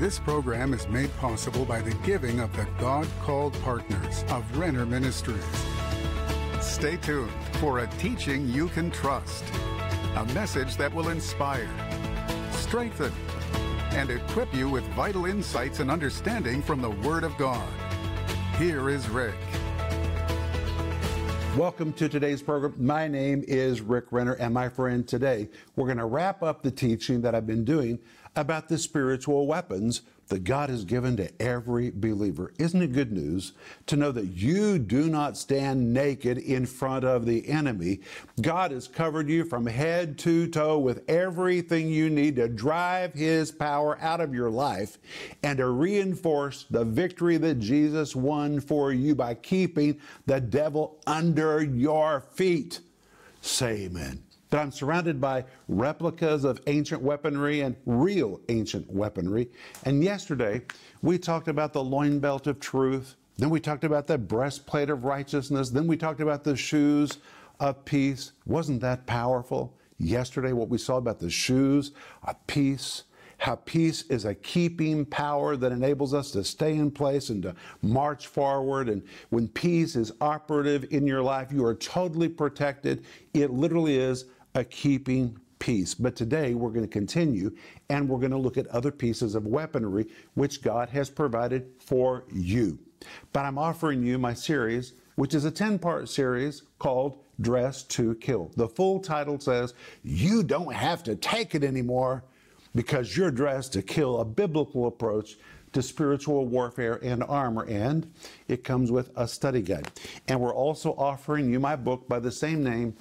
This program is made possible by the giving of the God called partners of Renner Ministries. Stay tuned for a teaching you can trust, a message that will inspire, strengthen, and equip you with vital insights and understanding from the Word of God. Here is Rick. Welcome to today's program. My name is Rick Renner, and my friend, today we're going to wrap up the teaching that I've been doing about the spiritual weapons that God has given to every believer. Isn't it good news to know that you do not stand naked in front of the enemy? God has covered you from head to toe with everything you need to drive His power out of your life and to reinforce the victory that Jesus won for you by keeping the devil under your feet. Say amen that I'm surrounded by replicas of ancient weaponry and real ancient weaponry. And yesterday, we talked about the loin belt of truth. Then we talked about the breastplate of righteousness. Then we talked about the shoes of peace. Wasn't that powerful? Yesterday, what we saw about the shoes of peace how peace is a keeping power that enables us to stay in place and to march forward. And when peace is operative in your life, you are totally protected. It literally is a keeping peace. But today we're going to continue and we're going to look at other pieces of weaponry which God has provided for you. But I'm offering you my series, which is a 10 part series called Dress to Kill. The full title says, You don't have to take it anymore because you're dressed to kill, a biblical approach to spiritual warfare and armor. And it comes with a study guide. And we're also offering you my book by the same name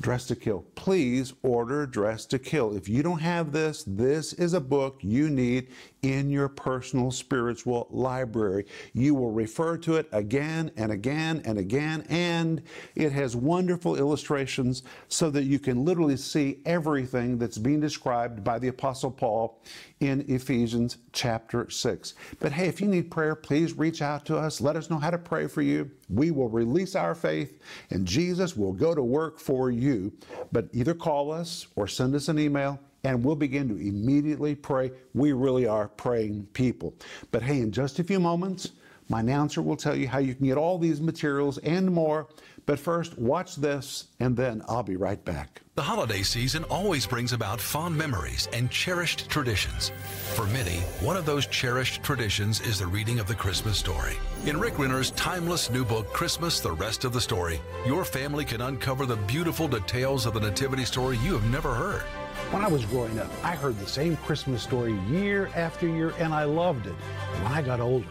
Dress to Kill. Please order Dress to Kill. If you don't have this, this is a book you need in your personal spiritual library. You will refer to it again and again and again, and it has wonderful illustrations so that you can literally see everything that's being described by the Apostle Paul in Ephesians chapter 6. But hey, if you need prayer, please reach out to us. Let us know how to pray for you. We will release our faith, and Jesus will go to work for you. But either call us or send us an email and we'll begin to immediately pray. We really are praying people. But hey, in just a few moments, my announcer will tell you how you can get all these materials and more. But first, watch this, and then I'll be right back. The holiday season always brings about fond memories and cherished traditions. For many, one of those cherished traditions is the reading of the Christmas story. In Rick Renner's timeless new book, Christmas The Rest of the Story, your family can uncover the beautiful details of the Nativity story you have never heard. When I was growing up, I heard the same Christmas story year after year, and I loved it. When I got older,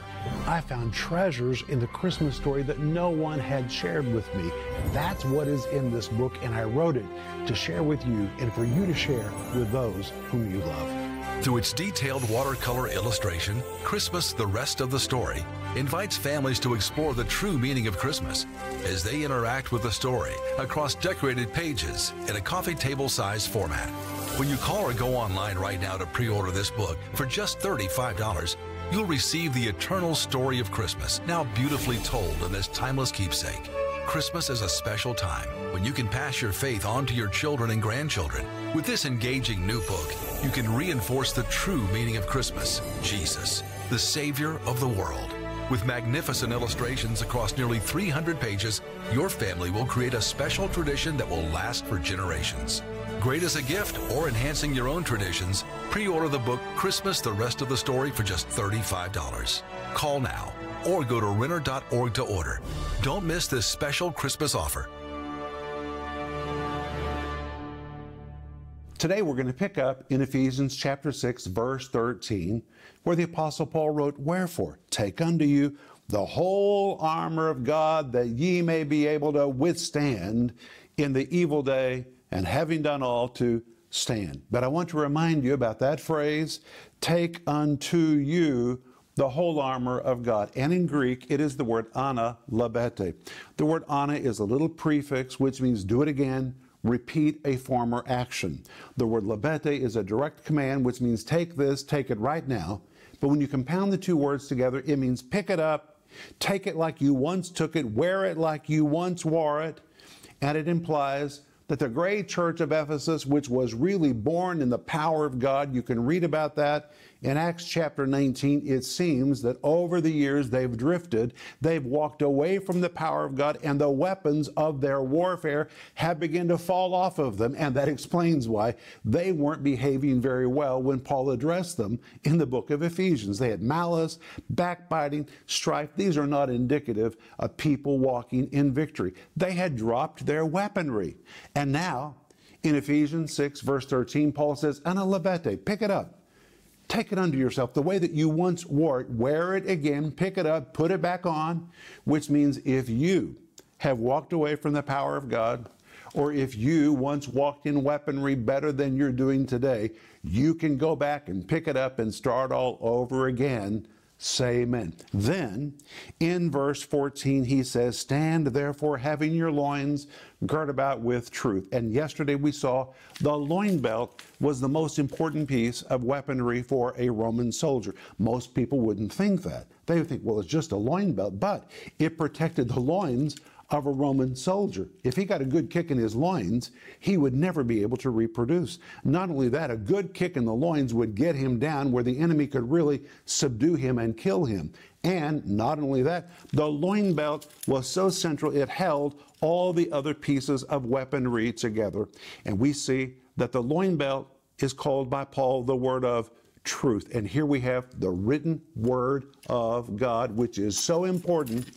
I found treasures in the Christmas story that no one had shared with me. That's what is in this book, and I wrote it to share with you and for you to share with those whom you love. Through its detailed watercolor illustration, Christmas The Rest of the Story invites families to explore the true meaning of Christmas as they interact with the story across decorated pages in a coffee table size format. When you call or go online right now to pre order this book for just $35, you'll receive the eternal story of Christmas, now beautifully told in this timeless keepsake. Christmas is a special time when you can pass your faith on to your children and grandchildren. With this engaging new book, you can reinforce the true meaning of Christmas Jesus, the Savior of the world. With magnificent illustrations across nearly 300 pages, your family will create a special tradition that will last for generations. Great as a gift or enhancing your own traditions, pre order the book Christmas The Rest of the Story for just $35. Call now or go to Renner.org to order. Don't miss this special Christmas offer. Today we're going to pick up in Ephesians chapter 6, verse 13, where the Apostle Paul wrote, Wherefore, take unto you the whole armor of God, that ye may be able to withstand in the evil day and having done all to stand. But I want to remind you about that phrase take unto you the whole armor of God. And in Greek, it is the word ana labete. The word ana is a little prefix which means do it again, repeat a former action. The word labete is a direct command which means take this, take it right now. But when you compound the two words together, it means pick it up, take it like you once took it, wear it like you once wore it, and it implies that the great church of Ephesus, which was really born in the power of God, you can read about that In Acts chapter 19, it seems that over the years they've drifted, they've walked away from the power of God, and the weapons of their warfare have begun to fall off of them. And that explains why they weren't behaving very well when Paul addressed them in the book of Ephesians. They had malice, backbiting, strife. These are not indicative of people walking in victory. They had dropped their weaponry. And now, in Ephesians 6, verse 13, Paul says, Ana pick it up Take it unto yourself. The way that you once wore it, wear it again, pick it up, put it back on, which means if you have walked away from the power of God, or if you once walked in weaponry better than you're doing today, you can go back and pick it up and start all over again Say amen. Then in verse 14, he says, Stand therefore, having your loins girt about with truth. And yesterday we saw the loin belt was the most important piece of weaponry for a Roman soldier. Most people wouldn't think that. They would think, well, it's just a loin belt, but it protected the loins of a Roman soldier. If he got a good kick in his loins, he would never be able to reproduce. Not only that, a good kick in the loins would get him down where the enemy could really subdue him and kill him. And not only that, the loin belt was so central it held all the other pieces of weaponry together. And we see that the loin belt is called by Paul the word of truth. And here we have the written word of God, which is so important.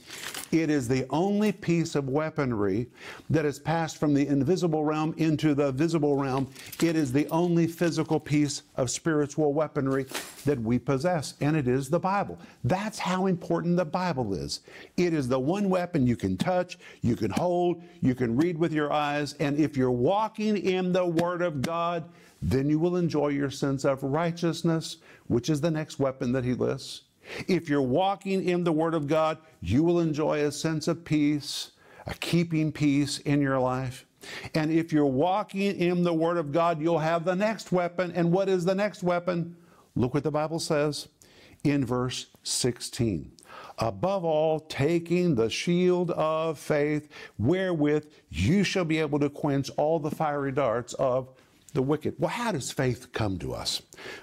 It is the only piece of weaponry that has passed from the invisible realm into the visible realm. It is the only physical piece of spiritual weaponry that we possess, and it is the Bible. That's how important the Bible is. It is the one weapon you can touch, you can hold, you can read with your eyes, and if you're walking in the Word of God, then you will enjoy your sense of righteousness, which is the next weapon that he lists. If you're walking in the Word of God, you will enjoy a sense of peace, a keeping peace in your life. And if you're walking in the Word of God, you'll have the next weapon. And what is the next weapon? Look what the Bible says in verse 16. Above all, taking the shield of faith, wherewith you shall be able to quench all the fiery darts of the wicked. Well, how does faith come to us?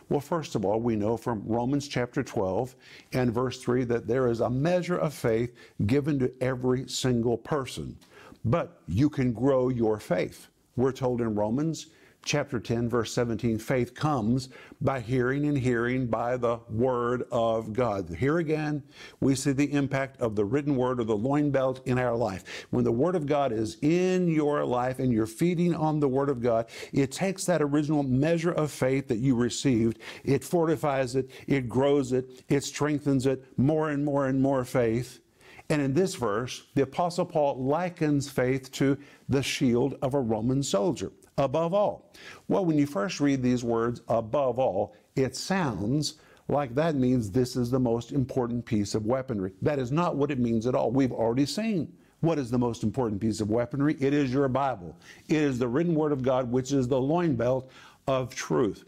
Well, first of all, we know from Romans chapter 12 and verse 3 that there is a measure of faith given to every single person. But you can grow your faith. We're told in Romans chapter 10, verse 17, faith comes by hearing and hearing by the Word of God. Here again, we see the impact of the written Word or the loin belt in our life. When the Word of God is in your life and you're feeding on the Word of God, it takes that original measure of faith that you received, it fortifies it, it grows it, it strengthens it, more and more and more faith. And in this verse, the Apostle Paul likens faith to the shield of a Roman soldier above all. Well, when you first read these words, above all, it sounds like that means this is the most important piece of weaponry. That is not what it means at all. We've already seen what is the most important piece of weaponry. It is your Bible. It is the written word of God, which is the loin belt of truth.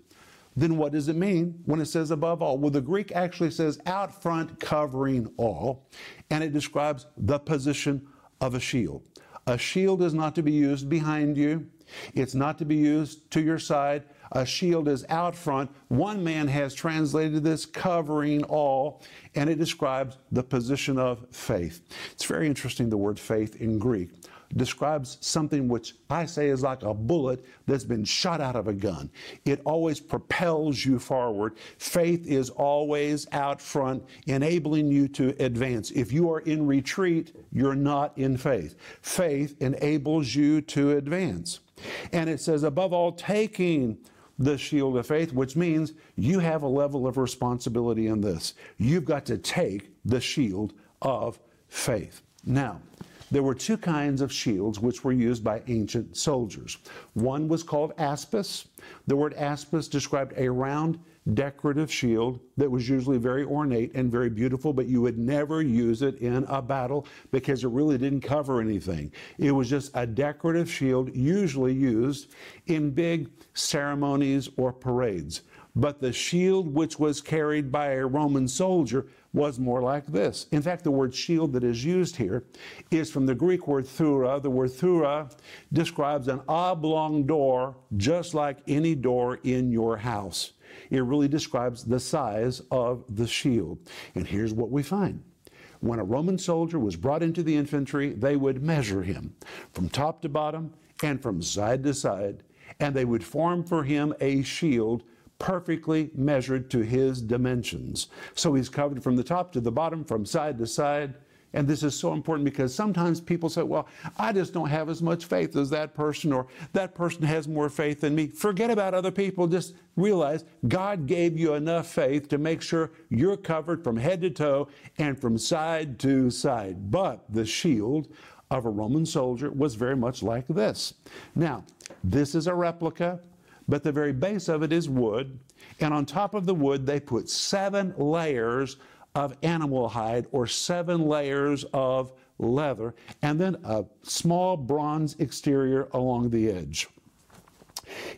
Then what does it mean when it says above all? Well, the Greek actually says out front covering all, and it describes the position of a shield. A shield is not to be used behind you. It's not to be used to your side. A shield is out front. One man has translated this covering all, and it describes the position of faith. It's very interesting, the word faith in Greek describes something which I say is like a bullet that's been shot out of a gun. It always propels you forward. Faith is always out front, enabling you to advance. If you are in retreat, you're not in faith. Faith enables you to advance. And it says, above all, taking the shield of faith, which means you have a level of responsibility in this. You've got to take the shield of faith. Now, there were two kinds of shields which were used by ancient soldiers. One was called aspis. The word aspis described a round decorative shield that was usually very ornate and very beautiful, but you would never use it in a battle because it really didn't cover anything. It was just a decorative shield, usually used in big ceremonies or parades. But the shield which was carried by a Roman soldier was more like this. In fact, the word shield that is used here is from the Greek word thura. The word thura describes an oblong door, just like any door in your house. It really describes the size of the shield. And here's what we find. When a Roman soldier was brought into the infantry, they would measure him from top to bottom and from side to side, and they would form for him a shield perfectly measured to his dimensions. So he's covered from the top to the bottom, from side to side. And this is so important because sometimes people say, Well, I just don't have as much faith as that person, or that person has more faith than me. Forget about other people. Just realize God gave you enough faith to make sure you're covered from head to toe and from side to side. But the shield of a Roman soldier was very much like this. Now, this is a replica but the very base of it is wood. And on top of the wood, they put seven layers of animal hide or seven layers of leather, and then a small bronze exterior along the edge.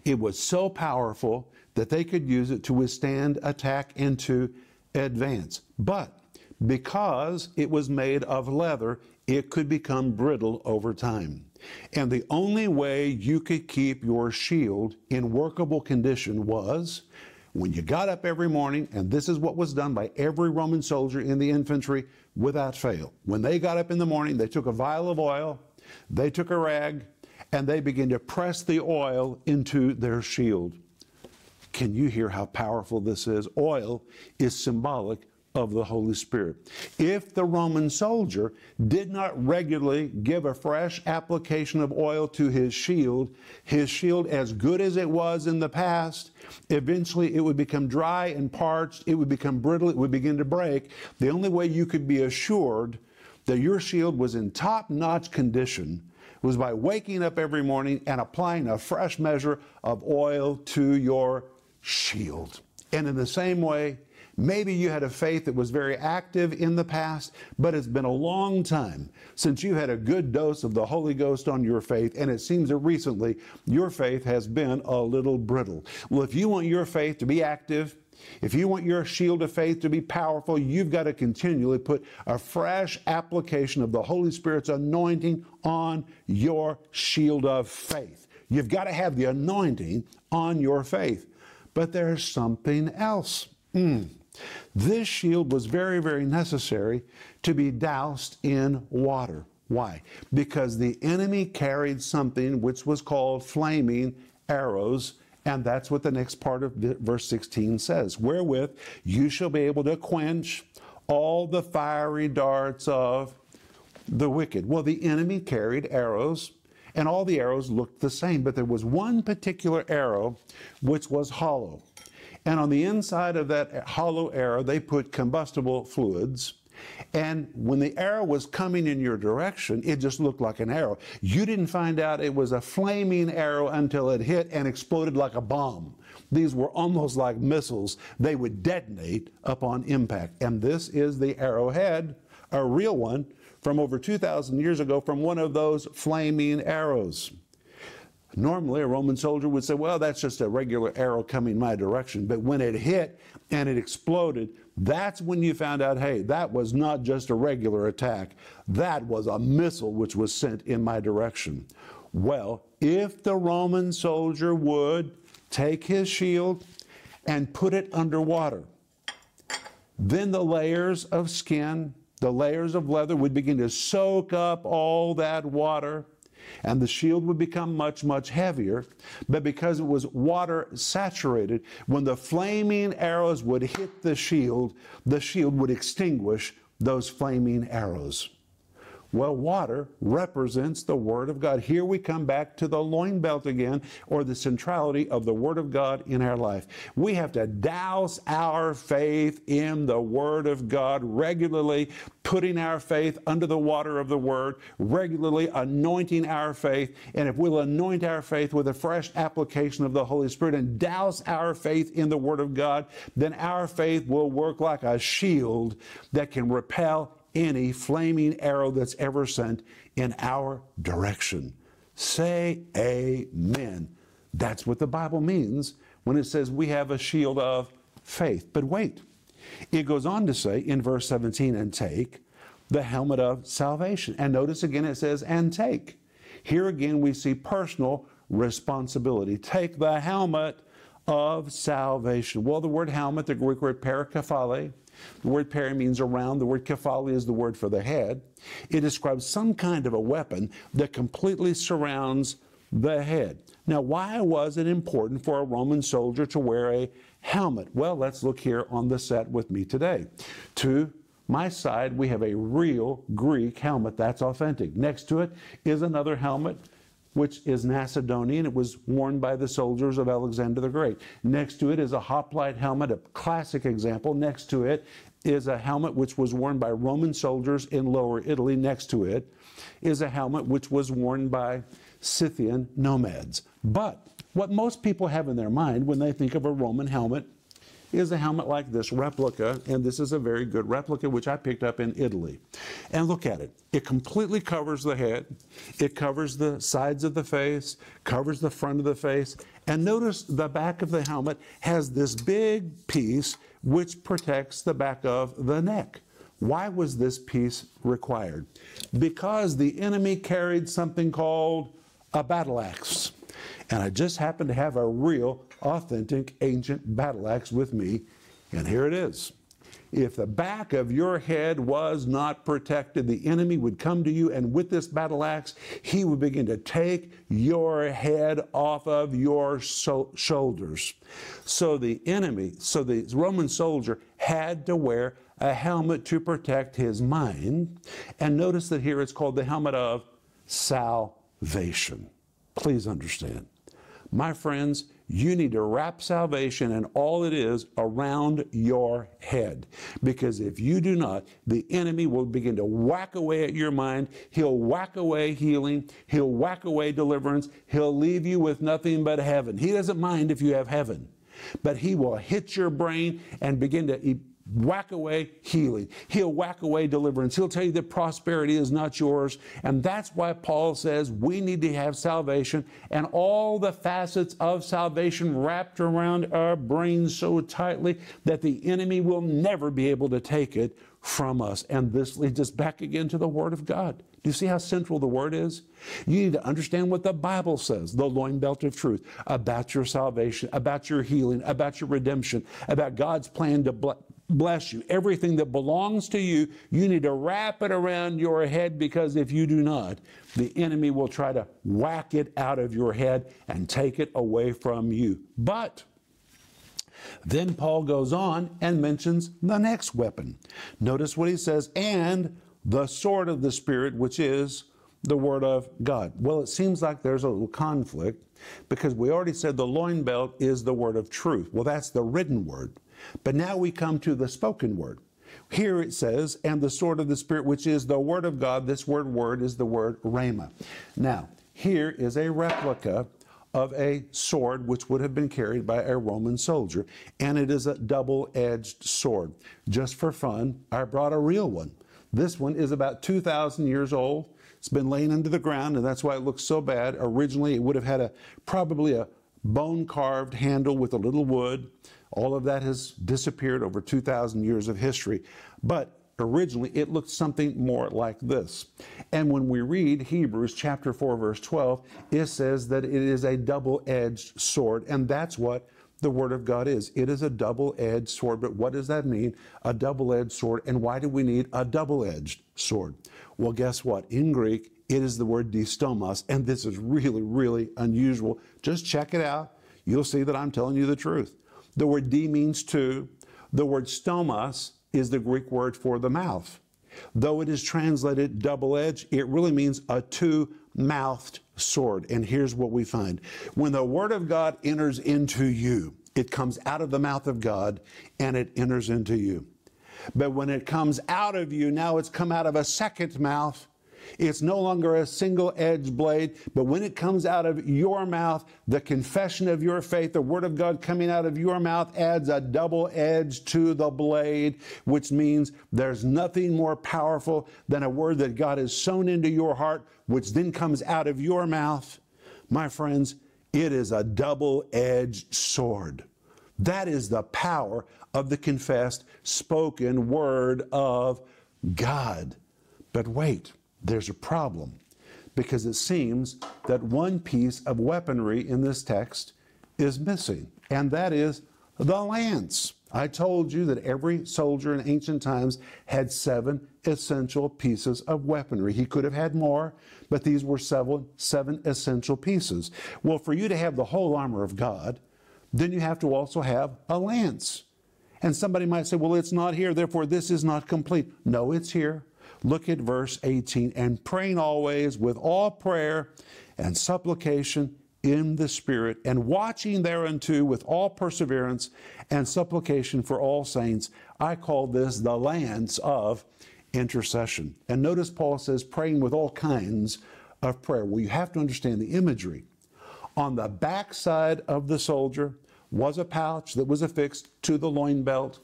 It was so powerful that they could use it to withstand attack and to advance. But because it was made of leather, it could become brittle over time. And the only way you could keep your shield in workable condition was when you got up every morning, and this is what was done by every Roman soldier in the infantry without fail. When they got up in the morning, they took a vial of oil, they took a rag, and they began to press the oil into their shield. Can you hear how powerful this is? Oil is symbolic of the Holy Spirit. If the Roman soldier did not regularly give a fresh application of oil to his shield, his shield, as good as it was in the past, eventually it would become dry and parched, it would become brittle, it would begin to break. The only way you could be assured that your shield was in top notch condition was by waking up every morning and applying a fresh measure of oil to your shield. And in the same way, Maybe you had a faith that was very active in the past, but it's been a long time since you had a good dose of the Holy Ghost on your faith, and it seems that recently your faith has been a little brittle. Well, if you want your faith to be active, if you want your shield of faith to be powerful, you've got to continually put a fresh application of the Holy Spirit's anointing on your shield of faith. You've got to have the anointing on your faith. But there's something else. Mm. This shield was very, very necessary to be doused in water. Why? Because the enemy carried something which was called flaming arrows, and that's what the next part of verse 16 says. Wherewith you shall be able to quench all the fiery darts of the wicked. Well, the enemy carried arrows, and all the arrows looked the same, but there was one particular arrow which was hollow. And on the inside of that hollow arrow, they put combustible fluids. And when the arrow was coming in your direction, it just looked like an arrow. You didn't find out it was a flaming arrow until it hit and exploded like a bomb. These were almost like missiles. They would detonate upon impact. And this is the arrowhead, a real one, from over 2,000 years ago, from one of those flaming arrows. Normally, a Roman soldier would say, Well, that's just a regular arrow coming my direction. But when it hit and it exploded, that's when you found out, hey, that was not just a regular attack. That was a missile which was sent in my direction. Well, if the Roman soldier would take his shield and put it underwater, then the layers of skin, the layers of leather would begin to soak up all that water and the shield would become much, much heavier. But because it was water saturated, when the flaming arrows would hit the shield, the shield would extinguish those flaming arrows. Well, water represents the Word of God. Here we come back to the loin belt again, or the centrality of the Word of God in our life. We have to douse our faith in the Word of God regularly, putting our faith under the water of the Word, regularly anointing our faith. And if we'll anoint our faith with a fresh application of the Holy Spirit and douse our faith in the Word of God, then our faith will work like a shield that can repel any flaming arrow that's ever sent in our direction. Say amen. That's what the Bible means when it says we have a shield of faith. But wait, it goes on to say in verse 17, and take the helmet of salvation. And notice again it says, and take. Here again we see personal responsibility. Take the helmet of salvation. Well, the word helmet, the Greek word perikephalaia, the word peri means around. The word kephale is the word for the head. It describes some kind of a weapon that completely surrounds the head. Now, why was it important for a Roman soldier to wear a helmet? Well, let's look here on the set with me today. To my side, we have a real Greek helmet that's authentic. Next to it is another helmet which is Macedonian. It was worn by the soldiers of Alexander the Great. Next to it is a hoplite helmet, a classic example. Next to it is a helmet which was worn by Roman soldiers in Lower Italy. Next to it is a helmet which was worn by Scythian nomads. But what most people have in their mind when they think of a Roman helmet is a helmet like this replica, and this is a very good replica which I picked up in Italy. And look at it. It completely covers the head, it covers the sides of the face, covers the front of the face, and notice the back of the helmet has this big piece which protects the back of the neck. Why was this piece required? Because the enemy carried something called a battle axe. And I just happened to have a real, authentic, ancient battle axe with me, and here it is. If the back of your head was not protected, the enemy would come to you, and with this battle axe, he would begin to take your head off of your so- shoulders. So the enemy, so the Roman soldier had to wear a helmet to protect his mind. And notice that here it's called the helmet of salvation. Please understand. My friends, you need to wrap salvation and all it is around your head. Because if you do not, the enemy will begin to whack away at your mind. He'll whack away healing. He'll whack away deliverance. He'll leave you with nothing but heaven. He doesn't mind if you have heaven, but he will hit your brain and begin to whack away healing. He'll whack away deliverance. He'll tell you that prosperity is not yours. And that's why Paul says we need to have salvation and all the facets of salvation wrapped around our brains so tightly that the enemy will never be able to take it from us. And this leads us back again to the Word of God. Do you see how central the Word is? You need to understand what the Bible says, the loin belt of truth, about your salvation, about your healing, about your redemption, about God's plan to bless you. Everything that belongs to you, you need to wrap it around your head because if you do not, the enemy will try to whack it out of your head and take it away from you. But then Paul goes on and mentions the next weapon. Notice what he says, and the sword of the Spirit, which is the Word of God. Well, it seems like there's a little conflict because we already said the loin belt is the Word of truth. Well, that's the written Word. But now we come to the spoken word. Here it says, and the sword of the Spirit, which is the word of God. This word word is the word rhema. Now, here is a replica of a sword which would have been carried by a Roman soldier, and it is a double edged sword. Just for fun, I brought a real one. This one is about 2,000 years old. It's been laying under the ground, and that's why it looks so bad. Originally, it would have had a probably a bone carved handle with a little wood. All of that has disappeared over 2,000 years of history. But originally it looked something more like this. And when we read Hebrews chapter 4 verse 12, it says that it is a double-edged sword and that's what the word of God is. It is a double-edged sword. But what does that mean? A double-edged sword. And why do we need a double-edged sword? Well, guess what? In Greek, it is the word distomos, and this is really, really unusual. Just check it out. You'll see that I'm telling you the truth. The word di means two. The word stomos is the Greek word for the mouth. Though it is translated double edged, it really means a two mouthed sword. And here's what we find when the Word of God enters into you, it comes out of the mouth of God and it enters into you. But when it comes out of you, now it's come out of a second mouth it's no longer a single edged blade, but when it comes out of your mouth, the confession of your faith, the word of God coming out of your mouth adds a double edge to the blade, which means there's nothing more powerful than a word that God has sown into your heart, which then comes out of your mouth. My friends, it is a double edged sword. That is the power of the confessed, spoken word of God. But wait there's a problem because it seems that one piece of weaponry in this text is missing. and that is the lance. I told you that every soldier in ancient times had seven essential pieces of weaponry. He could have had more, but these were seven, seven essential pieces. Well, for you to have the whole armor of God, then you have to also have a lance. And somebody might say, well, it's not here, therefore this is not complete. No, it's here. Look at verse 18 and praying always with all prayer and supplication in the Spirit, and watching thereunto with all perseverance and supplication for all saints. I call this the lance of intercession. And notice Paul says, praying with all kinds of prayer. Well, you have to understand the imagery. On the backside of the soldier was a pouch that was affixed to the loin belt,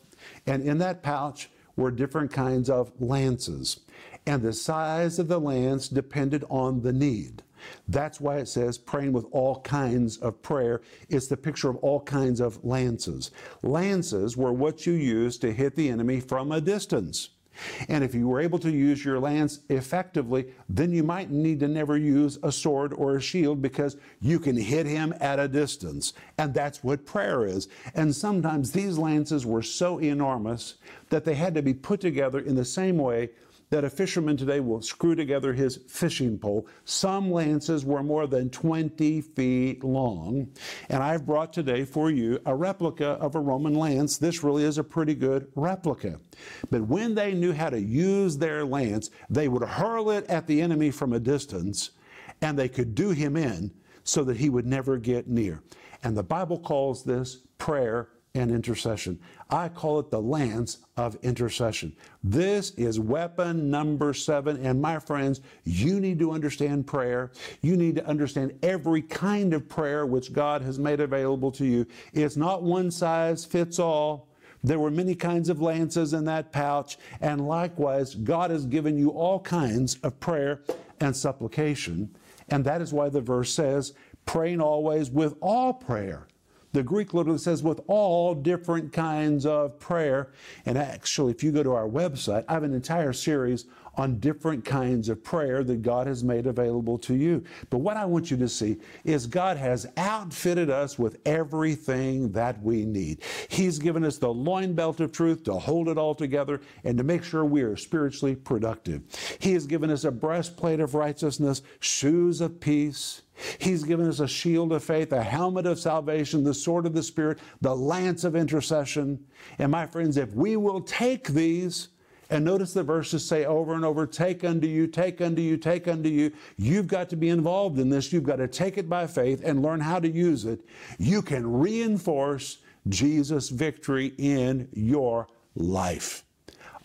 and in that pouch were different kinds of lances. And the size of the lance depended on the need. That's why it says praying with all kinds of prayer. It's the picture of all kinds of lances. Lances were what you used to hit the enemy from a distance. And if you were able to use your lance effectively, then you might need to never use a sword or a shield because you can hit him at a distance. And that's what prayer is. And sometimes these lances were so enormous that they had to be put together in the same way that a fisherman today will screw together his fishing pole. Some lances were more than 20 feet long. And I've brought today for you a replica of a Roman lance. This really is a pretty good replica. But when they knew how to use their lance, they would hurl it at the enemy from a distance and they could do him in so that he would never get near. And the Bible calls this prayer and intercession. I call it the lance of intercession. This is weapon number seven. And my friends, you need to understand prayer. You need to understand every kind of prayer which God has made available to you. It's not one size fits all. There were many kinds of lances in that pouch, and likewise, God has given you all kinds of prayer and supplication. And that is why the verse says, praying always with all prayer the Greek literally says with all different kinds of prayer. And actually, if you go to our website, I have an entire series on different kinds of prayer that God has made available to you. But what I want you to see is God has outfitted us with everything that we need. He's given us the loin belt of truth to hold it all together and to make sure we are spiritually productive. He has given us a breastplate of righteousness, shoes of peace. He's given us a shield of faith, a helmet of salvation, the sword of the Spirit, the lance of intercession. And my friends, if we will take these, and notice the verses say over and over, take unto you, take unto you, take unto you. You've got to be involved in this. You've got to take it by faith and learn how to use it. You can reinforce Jesus' victory in your life.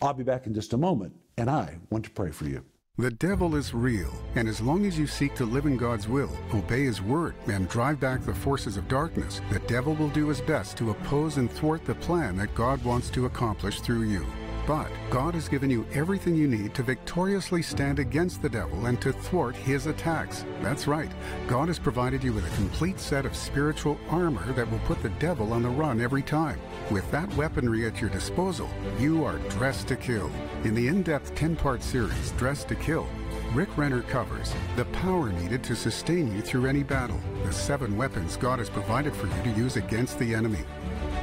I'll be back in just a moment, and I want to pray for you. The devil is real, and as long as you seek to live in God's will, obey His word, and drive back the forces of darkness, the devil will do his best to oppose and thwart the plan that God wants to accomplish through you. But God has given you everything you need to victoriously stand against the devil and to thwart his attacks. That's right. God has provided you with a complete set of spiritual armor that will put the devil on the run every time. With that weaponry at your disposal, you are dressed to kill. In the in depth 10 part series, Dressed to Kill, Rick Renner covers the power needed to sustain you through any battle, the seven weapons God has provided for you to use against the enemy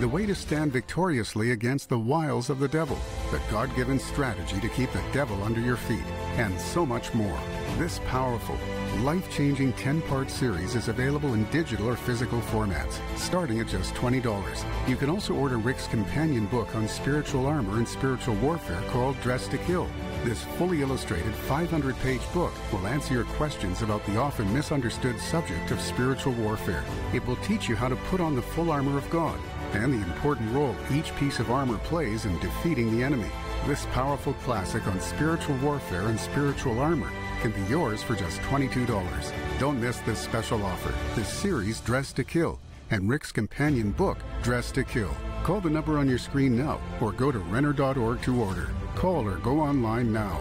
the way to stand victoriously against the wiles of the devil, the God given strategy to keep the devil under your feet, and so much more. This powerful, life changing 10 part series is available in digital or physical formats, starting at just $20. You can also order Rick's companion book on spiritual armor and spiritual warfare called Dress to Kill. This fully illustrated 500 page book will answer your questions about the often misunderstood subject of spiritual warfare. It will teach you how to put on the full armor of God and the important role each piece of armor plays in defeating the enemy. This powerful classic on spiritual warfare and spiritual armor can be yours for just $22. Don't miss this special offer. This series, Dress to Kill, and Rick's companion book, Dress to Kill. Call the number on your screen now or go to Renner.org to order. Call or go online now.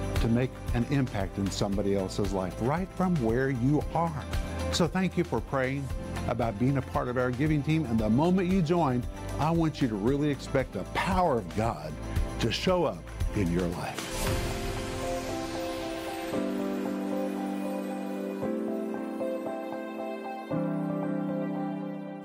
to make an impact in somebody else's life right from where you are. So thank you for praying about being a part of our giving team. And the moment you join, I want you to really expect the power of God to show up in your life.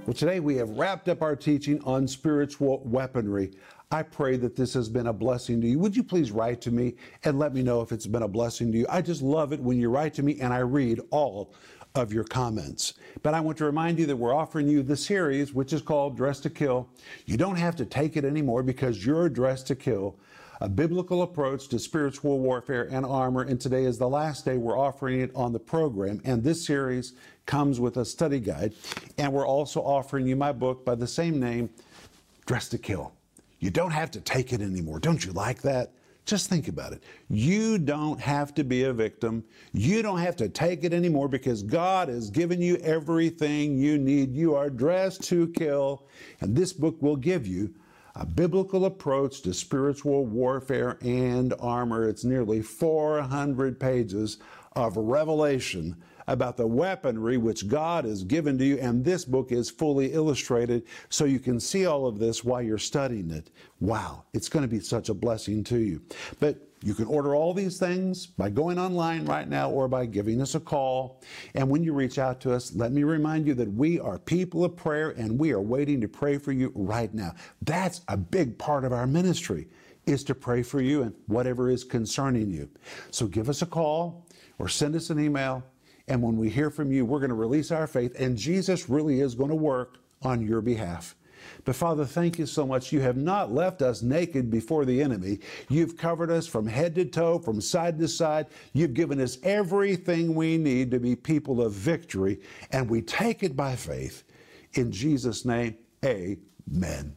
Well, today we have wrapped up our teaching on spiritual weaponry. I pray that this has been a blessing to you. Would you please write to me and let me know if it's been a blessing to you? I just love it when you write to me and I read all of your comments. But I want to remind you that we're offering you the series, which is called Dress to Kill. You don't have to take it anymore because you're dressed to kill. A biblical approach to spiritual warfare and armor. And today is the last day we're offering it on the program. And this series comes with a study guide. And we're also offering you my book by the same name, Dress to Kill. You don't have to take it anymore. Don't you like that? Just think about it. You don't have to be a victim. You don't have to take it anymore because God has given you everything you need. You are dressed to kill. And this book will give you a biblical approach to spiritual warfare and armor. It's nearly 400 pages of revelation about the weaponry which God has given to you, and this book is fully illustrated so you can see all of this while you're studying it. Wow, it's going to be such a blessing to you. But you can order all these things by going online right now or by giving us a call. And when you reach out to us, let me remind you that we are people of prayer and we are waiting to pray for you right now. That's a big part of our ministry is to pray for you and whatever is concerning you. So give us a call or send us an email and when we hear from you, we're going to release our faith, and Jesus really is going to work on your behalf. But Father, thank you so much. You have not left us naked before the enemy. You've covered us from head to toe, from side to side. You've given us everything we need to be people of victory, and we take it by faith. In Jesus' name, amen.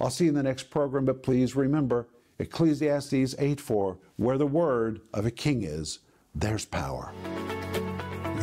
I'll see you in the next program, but please remember Ecclesiastes 8 4, where the word of a king is, there's power.